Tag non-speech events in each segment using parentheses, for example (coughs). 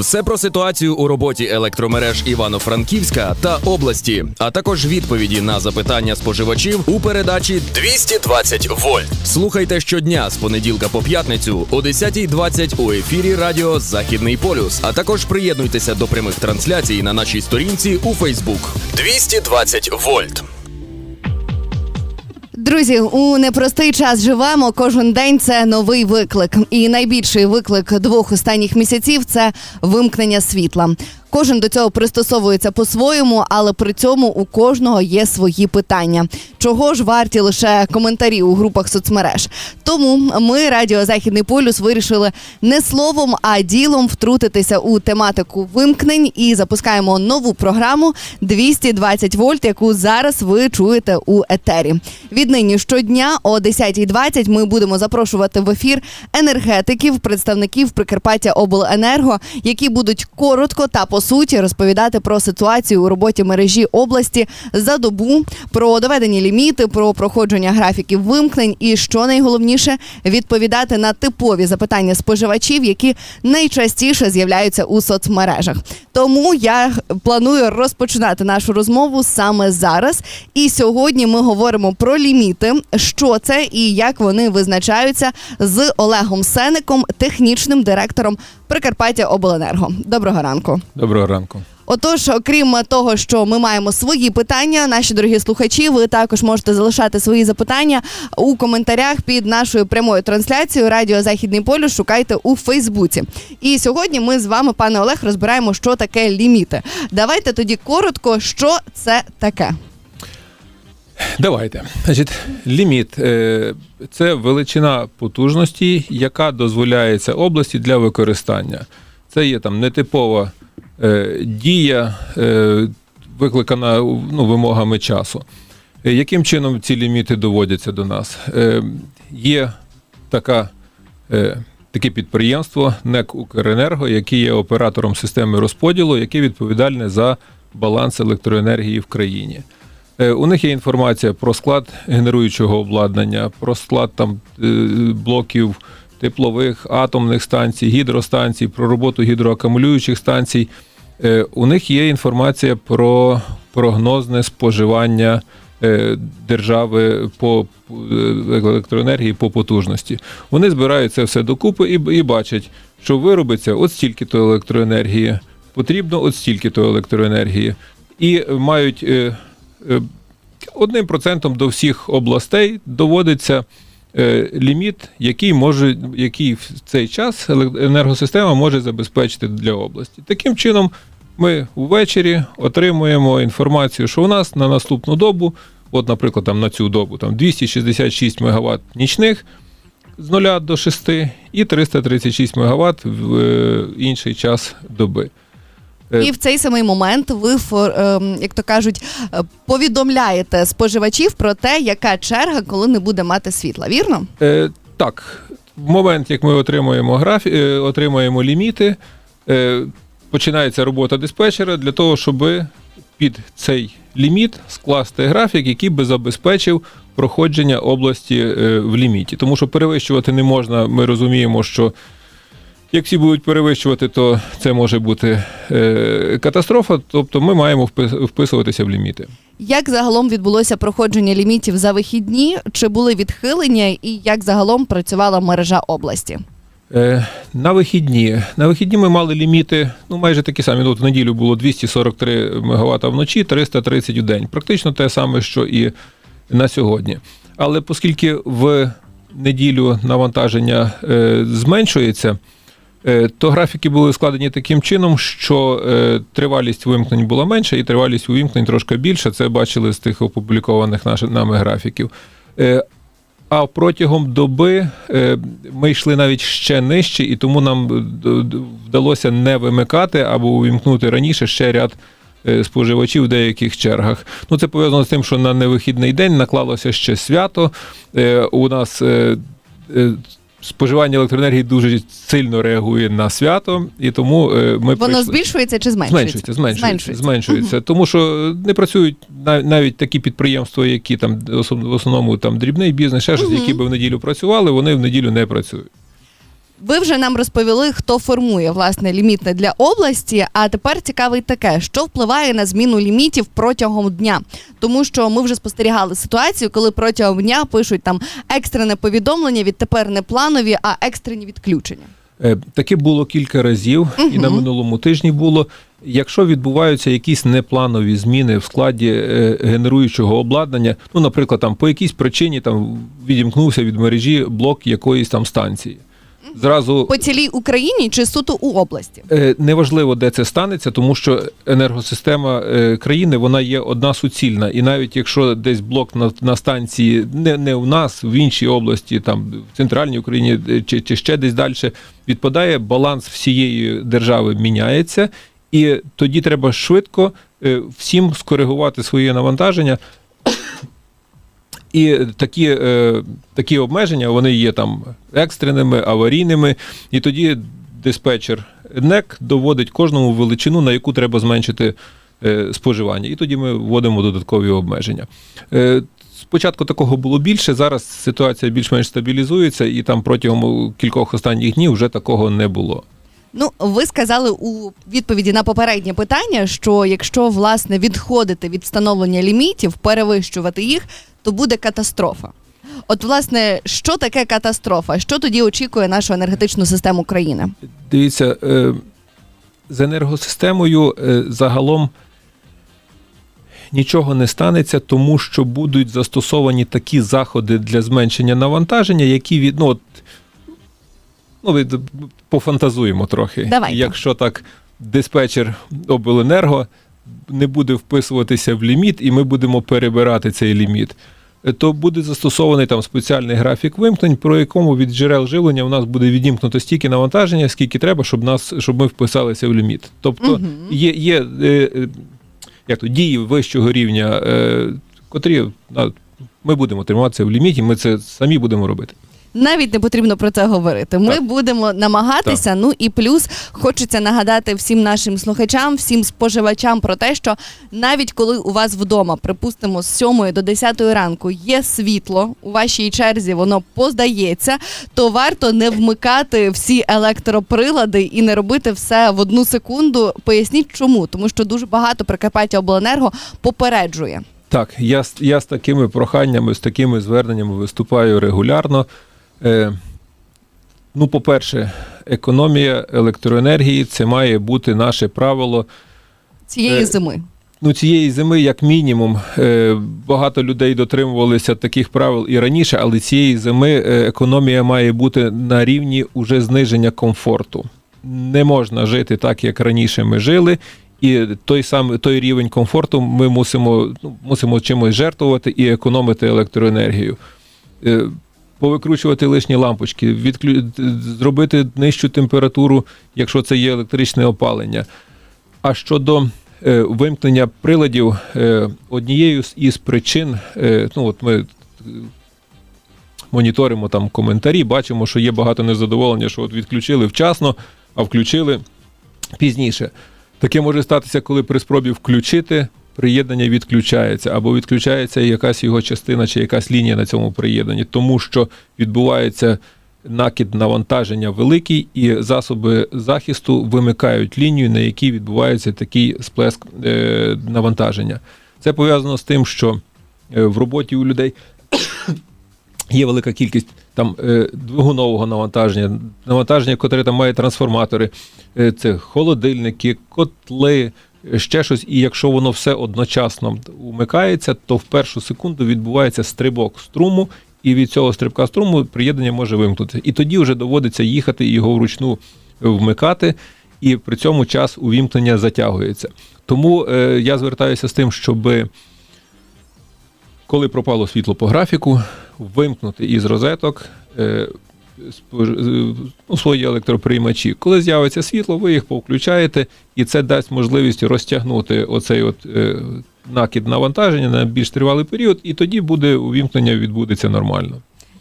Все про ситуацію у роботі електромереж Івано-Франківська та області, а також відповіді на запитання споживачів у передачі 220 вольт. Слухайте щодня з понеділка по п'ятницю о 10.20 у ефірі Радіо Західний полюс. А також приєднуйтеся до прямих трансляцій на нашій сторінці у Фейсбук. 220 вольт. Друзі, у непростий час живемо. Кожен день це новий виклик. І найбільший виклик двох останніх місяців це вимкнення світла. Кожен до цього пристосовується по-своєму, але при цьому у кожного є свої питання. Чого ж варті лише коментарі у групах соцмереж? Тому ми, Радіо Західний полюс, вирішили не словом, а ділом втрутитися у тематику вимкнень і запускаємо нову програму 220 вольт, яку зараз ви чуєте у етері. Віднині щодня о 10.20 ми будемо запрошувати в ефір енергетиків, представників Прикарпаття Обленерго, які будуть коротко та по суті розповідати про ситуацію у роботі мережі області за добу, про доведені ліміти, про проходження графіків вимкнень і що найголовніше відповідати на типові запитання споживачів, які найчастіше з'являються у соцмережах. Тому я планую розпочинати нашу розмову саме зараз. І сьогодні ми говоримо про ліміти, що це і як вони визначаються з Олегом Сеником, технічним директором Прикарпаття Обленерго. Доброго ранку. Доброго ранку. Отож, окрім того, що ми маємо свої питання, наші дорогі слухачі, ви також можете залишати свої запитання у коментарях під нашою прямою трансляцією Радіо Західний полюс. Шукайте у Фейсбуці. І сьогодні ми з вами, пане Олег, розбираємо, що таке ліміти. Давайте тоді коротко, що це таке. Давайте. Значить, ліміт е, це величина потужності, яка дозволяється області для використання. Це є там нетипова е, дія, е, викликана ну, вимогами часу. Яким чином ці ліміти доводяться до нас? Є така. Таке підприємство НЕК Укренерго, яке є оператором системи розподілу, яке відповідальне за баланс електроенергії в країні. Е, у них є інформація про склад генеруючого обладнання, про склад там е, блоків теплових, атомних станцій, гідростанцій, про роботу гідроакумулюючих станцій. Е, у них є інформація про прогнозне споживання держави по електроенергії по потужності. Вони збирають це все докупи і і бачать, що виробиться от стільки-то електроенергії, потрібно от стільки-то електроенергії, і мають. Одним процентом до всіх областей доводиться е, ліміт, який може, який в цей час енергосистема може забезпечити для області. Таким чином, ми ввечері отримуємо інформацію, що у нас на наступну добу, от, наприклад, там на цю добу там 266 МВт нічних з 0 до 6 і 336 МВт в е, інший час доби. Е, і в цей самий момент ви ем, як то кажуть, е, повідомляєте споживачів про те, яка черга, коли не буде мати світла. Вірно? Е, Так, в момент, як ми отримуємо графі, е, отримуємо ліміти, е, починається робота диспетчера для того, щоб під цей ліміт скласти графік, який би забезпечив проходження області в ліміті. Тому що перевищувати не можна. Ми розуміємо, що як всі будуть перевищувати, то це може бути е, катастрофа. Тобто ми маємо вписуватися в ліміти. Як загалом відбулося проходження лімітів за вихідні? Чи були відхилення, і як загалом працювала мережа області? Е, на вихідні на вихідні ми мали ліміти, ну майже такі самі. Ну, в неділю було 243 МВт вночі, 330 у день. Практично те саме, що і на сьогодні. Але оскільки в неділю навантаження е, зменшується. Е, то графіки були складені таким чином, що е, тривалість вимкнень була менша, і тривалість увімкнень трошки більша. Це бачили з тих опублікованих нами графіків. Е, а протягом доби ми йшли навіть ще нижче, і тому нам вдалося не вимикати або увімкнути раніше ще ряд споживачів в деяких чергах. Ну це пов'язано з тим, що на невихідний день наклалося ще свято. У нас споживання електроенергії дуже сильно реагує на свято, і тому е, ми воно прийшли... збільшується чи зменшується? Зменшується, зменшується, зменшується. зменшується. Угу. Тому що не працюють навіть такі підприємства, які там в основному там дрібний бізнес, ще щось, угу. які би в неділю працювали, вони в неділю не працюють. Ви вже нам розповіли, хто формує власне ліміти для області. А тепер цікавить таке, що впливає на зміну лімітів протягом дня, тому що ми вже спостерігали ситуацію, коли протягом дня пишуть там екстрене повідомлення, відтепер не планові, а екстрені відключення. Е, Таке було кілька разів, і на минулому тижні було. Якщо відбуваються якісь непланові зміни в складі е, генеруючого обладнання, ну, наприклад, там по якійсь причині там відімкнувся від мережі блок якоїсь там станції. Зразу По цілій Україні чи суто у області? Е, Неважливо, де це станеться, тому що енергосистема е, країни вона є одна суцільна. І навіть якщо десь блок на, на станції не, не у нас, в іншій області, там в центральній Україні е, чи, чи ще десь далі, відпадає, баланс всієї держави міняється, і тоді треба швидко всім скоригувати своє навантаження. І такі, е, такі обмеження вони є там екстреними, аварійними, і тоді диспетчер НЕК доводить кожному величину, на яку треба зменшити е, споживання. І тоді ми вводимо додаткові обмеження. Е, Спочатку такого було більше, зараз ситуація більш-менш стабілізується, і там протягом кількох останніх днів вже такого не було. Ну, ви сказали у відповіді на попереднє питання, що якщо власне відходити від встановлення лімітів, перевищувати їх, то буде катастрофа. От, власне, що таке катастрофа? Що тоді очікує нашу енергетичну систему країни? Дивіться, е, з енергосистемою е, загалом нічого не станеться, тому що будуть застосовані такі заходи для зменшення навантаження, які від ну, от, ну пофантазуємо трохи. Давайте. Якщо так диспетчер обленерго не буде вписуватися в ліміт, і ми будемо перебирати цей ліміт. е, То буде застосований там спеціальний графік вимкнень, про якому від джерел живлення у нас буде відімкнуто стільки навантаження, скільки треба, щоб нас, щоб ми вписалися в ліміт. Тобто є, є е, е, як то, дії вищого рівня, котрі ми будемо триматися в ліміті, ми це самі будемо робити. Навіть не потрібно про це говорити. Ми Так. будемо намагатися. Ну і плюс хочеться нагадати всім нашим слухачам, всім споживачам про те, що навіть коли у вас вдома, припустимо, з 7 до 10 ранку є світло у вашій черзі, воно поздається, то варто не вмикати всі електроприлади і не робити все в одну секунду. Поясніть, чому, тому що дуже багато Прикарпаття Обленерго попереджує. Так, я, я з такими проханнями, з такими зверненнями виступаю регулярно. Е, ну, по-перше, економія електроенергії це має бути наше правило. Цієї Е, зими Ну, цієї зими, як мінімум, е, багато людей дотримувалися таких правил і раніше, але цієї зими економія має бути на рівні уже зниження комфорту. Не можна жити так, як раніше ми жили, і той самий той рівень комфорту ми мусимо, ну, мусимо чимось жертвувати і економити електроенергію. Повикручувати лишні лампочки, відклю... зробити нижчу температуру, якщо це є електричне опалення. А щодо е, вимкнення приладів, е, однією із причин, е, ну от ми е, моніторимо там коментарі, бачимо, що є багато незадоволення, що от відключили вчасно, а включили пізніше. Таке може статися, коли при спробі включити приєднання відключається, або відключається якась його частина чи якась лінія на цьому приєднанні, тому що відбувається накид навантаження великий, і засоби захисту вимикають лінію, на якій відбувається такий сплеск е, навантаження. Це пов'язано з тим, що е, в роботі у людей (coughs) є велика кількість там е, двигунового навантаження, навантаження, котре там має трансформатори, це холодильники, котли, ще щось. І якщо воно все одночасно умикається, то в першу секунду відбувається стрибок струму, і від цього стрибка струму приєднання може вимкнути. І тоді вже доводиться їхати і його вручну вмикати, і при цьому час увімкнення затягується. Тому е, я звертаюся з тим, щоби коли пропало світло по графіку, вимкнути із розеток е, ну, свої електроприймачі. Коли з'явиться світло, ви їх повключаєте, і це дасть можливість розтягнути оцей от е, накид навантаження на більш тривалий період, і тоді буде увімкнення відбудеться нормально.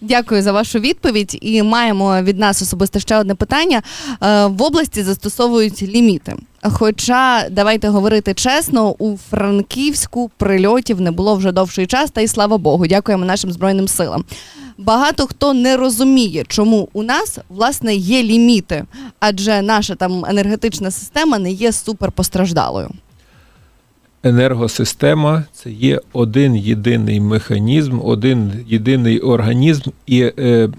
Дякую за вашу відповідь. І маємо від нас особисто ще одне питання. Е, В області застосовують ліміти. Хоча давайте говорити чесно, у Франківську прильотів не було вже довший час, та й слава Богу, дякуємо нашим збройним силам. багато хто не розуміє, чому у нас власне є ліміти, адже наша там енергетична система не є суперпостраждалою. Енергосистема це є один єдиний механізм, один єдиний організм, і е,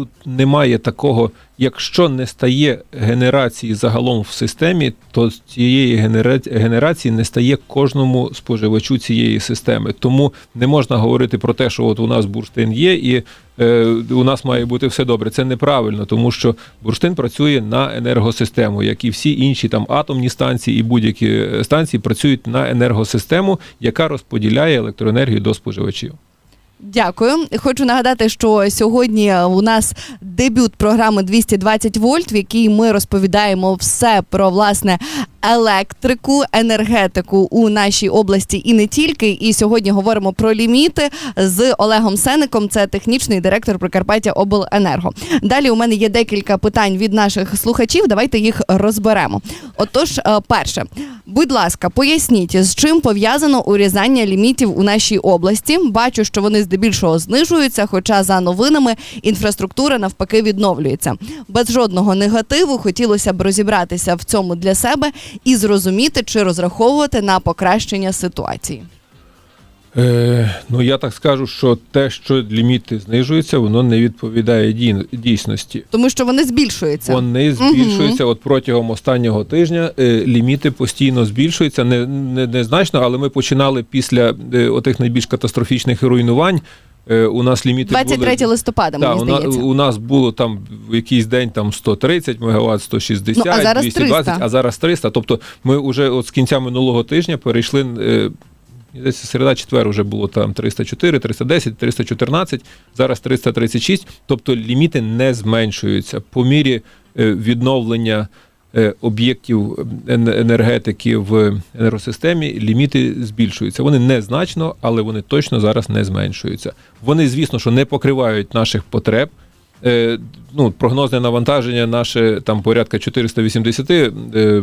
тут немає такого, якщо не стає генерації загалом в системі, то цієї генера- генерації не стає кожному споживачу цієї системи. Тому не можна говорити про те, що от у нас бурштин є, і е, у нас має бути все добре. Це неправильно, тому що бурштин працює на енергосистему, як і всі інші там атомні станції і будь-які е, станції працюють на енергосистему, яка розподіляє електроенергію до споживачів. Дякую. Хочу нагадати, що сьогодні у нас дебют програми 220 вольт, в якій ми розповідаємо все про власне електрику, енергетику у нашій області і не тільки. І сьогодні говоримо про ліміти з Олегом Сеником. Це технічний директор Прикарпаття Обленерго. Далі у мене є декілька питань від наших слухачів. Давайте їх розберемо. Отож, е, перше, будь ласка, поясніть, з чим пов'язано урізання лімітів у нашій області. Бачу, що вони здебільшого знижуються, хоча за новинами інфраструктура навпаки відновлюється. Без жодного негативу хотілося б розібратися в цьому для себе і зрозуміти, чи розраховувати на покращення ситуації. Е, ну я так скажу, що те, що ліміти знижуються, воно не відповідає дійсності. Тому що вони збільшуються. Вони збільшуються. От протягом останнього тижня е, ліміти постійно збільшуються. Не, не, незначно, але ми починали після е, отих найбільш катастрофічних руйнувань. Е, у нас ліміти 23 були. листопада, Так, мені у, здається. у нас було там в якийсь день там 130 МВт, 160, Ну, а зараз 220, 300. а зараз 300. Тобто ми вже от з кінця минулого тижня перейшли. Е, Десь середа четвер вже було там 304, 310, 314, зараз 336. Тобто ліміти не зменшуються. По мірі е, відновлення об'єктів енергетики в енергосистемі ліміти збільшуються. Вони незначно, але вони точно зараз не зменшуються. Вони, звісно, що не покривають наших потреб. Е, ну, прогнозне навантаження наше там порядка 480 е,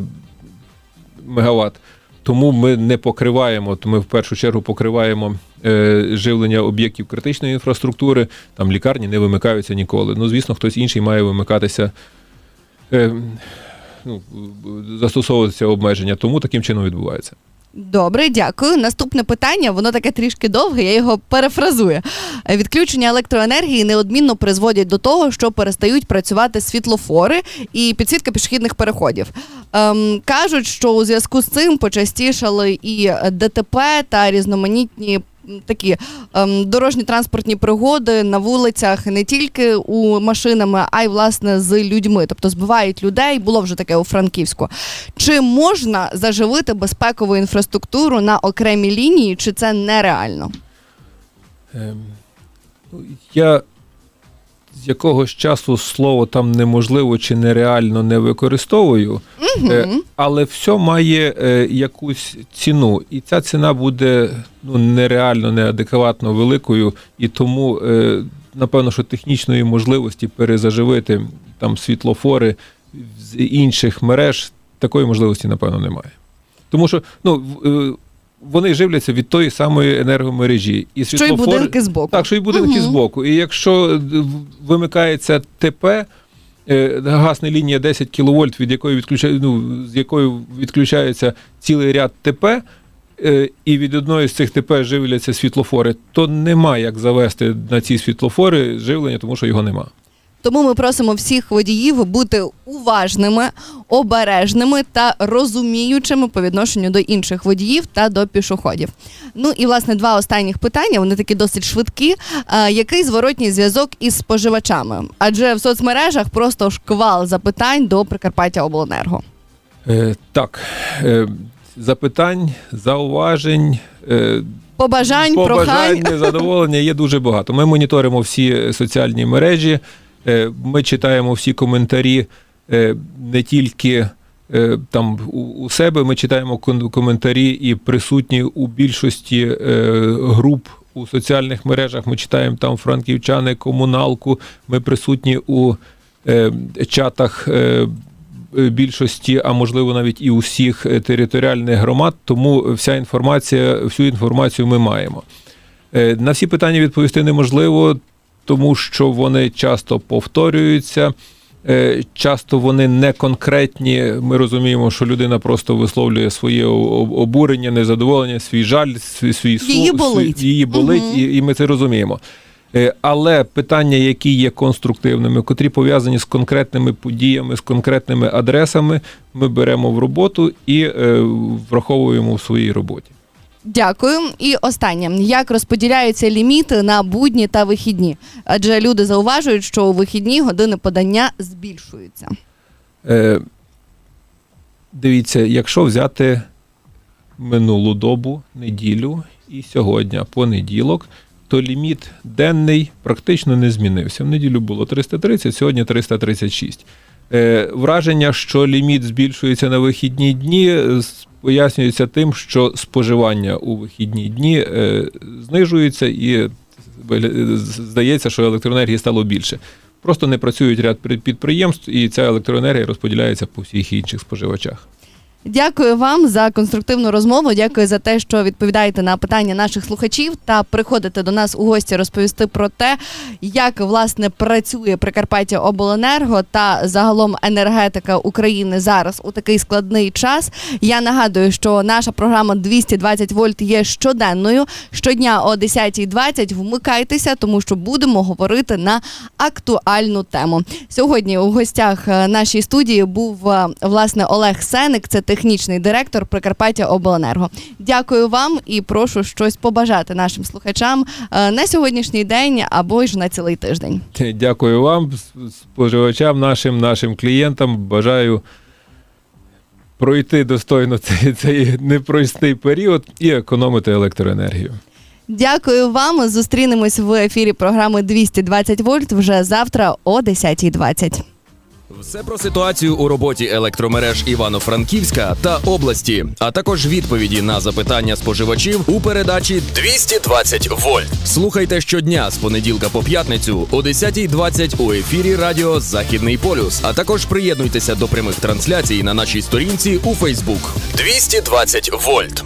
мегаватт. Тому ми не покриваємо, то ми в першу чергу покриваємо е, живлення об'єктів критичної інфраструктури. Там лікарні не вимикаються ніколи. Ну, звісно, хтось інший має вимикатися, е, ну, застосовуватися обмеження. Тому таким чином відбувається. Добре, дякую. Наступне питання, воно таке трішки довге, я його перефразую. Відключення електроенергії неодмінно призводять до того, що перестають працювати світлофори і підсвітка пішохідних переходів. Ем, кажуть, що у зв'язку з цим почастішали і ДТП та різноманітні такі ем, дорожні транспортні пригоди на вулицях не тільки у машинами, а й власне з людьми. Тобто збивають людей. Було вже таке у Франківську. Чи можна заживити безпекову інфраструктуру на окремій лінії, чи це нереально? Ем, ну, Я з якогось часу слово там неможливо чи нереально не використовую, е, але все має е, якусь ціну, і ця ціна буде ну, нереально, неадекватно великою, і тому, е, напевно, що технічної можливості перезаживити там світлофори з інших мереж, такої можливості, напевно, немає. Тому що ну, вони живляться від тої самої енергомережі. І Що й будинки збоку. так, що і будинки Мгм. збоку. І якщо е, вимикається ТП, е, гасна лінія 10 кВт, від якої відключає, ну, з якою відключається цілий ряд ТП, е, і від одної з цих ТП живляться світлофори, то нема як завести на ці світлофори живлення, тому що його нема. Тому ми просимо всіх водіїв бути уважними, обережними та розуміючими по відношенню до інших водіїв та до пішоходів. Ну і власне два останніх питання. Вони такі досить швидкі. Е, який зворотній зв'язок із споживачами? Адже в соцмережах просто шквал запитань до Прикарпаття Обленерго. Е, так, е, запитань, зауважень. Е, Побажань, прохань. Побажань, незадоволення є дуже багато. Ми моніторимо всі соціальні мережі, ми читаємо всі коментарі е, не тільки е, там у- себе, ми читаємо коментарі і присутні у більшості е, груп. У соціальних мережах ми читаємо там франківчани, комуналку. Ми присутні у е, чатах е, більшості, а можливо навіть і усіх е, територіальних громад. Тому вся інформація, всю інформацію ми маємо. Е, На всі питання відповісти неможливо. Тому що вони часто повторюються. Е, Часто вони не конкретні. Ми розуміємо, що людина просто висловлює своє обурення, незадоволення, свій жаль, свій, свій Її болить. свій- її болить, Мгм. і, і ми це розуміємо. Е, Але питання, які є конструктивними, котрі пов'язані з конкретними подіями, з конкретними адресами, ми беремо в роботу і е, враховуємо в своїй роботі. Дякую. І останнє: як розподіляються ліміти на будні та вихідні? Адже люди зауважують, що у вихідні години подання збільшуються. Е, Дивіться, якщо взяти минулу добу, неділю і сьогодні, понеділок, то ліміт денний практично не змінився. В неділю було 330, сьогодні 336. Е, Враження, що ліміт збільшується на вихідні дні, пояснюється тим, що споживання у вихідні дні е, знижується і здається, що електроенергії стало більше. Просто не працюють ряд під- підприємств, і ця електроенергія розподіляється по всіх інших споживачах. Дякую вам за конструктивну розмову. Дякую за те, що відповідаєте на питання наших слухачів та приходите до нас у гості розповісти про те, як власне працює Прикарпаття Обленерго та загалом енергетика України зараз у такий складний час. Я нагадую, що наша програма 220 вольт є щоденною. Щодня о 10.20 вмикайтеся, тому що будемо говорити на актуальну тему. Сьогодні у гостях е, нашій студії був е, власне Олег Сеник, це технічний директор Прикарпаття Обленерго. Дякую вам і прошу щось побажати нашим слухачам е, на сьогоднішній день або ж на цілий тиждень. (laughs) Дякую вам, споживачам, нашим, нашим клієнтам. Бажаю пройти достойно (laughs) цей, цей непростий період і економити електроенергію. Дякую вам. Зустрінемось в ефірі програми 220 вольт вже завтра о 10.20. Все про ситуацію у роботі електромереж Івано-Франківська та області, а також відповіді на запитання споживачів у передачі 220 вольт. Слухайте щодня з понеділка по п'ятницю о 10.20 у ефірі Радіо Західний полюс. А також приєднуйтеся до прямих трансляцій на нашій сторінці у Фейсбук. 220 вольт.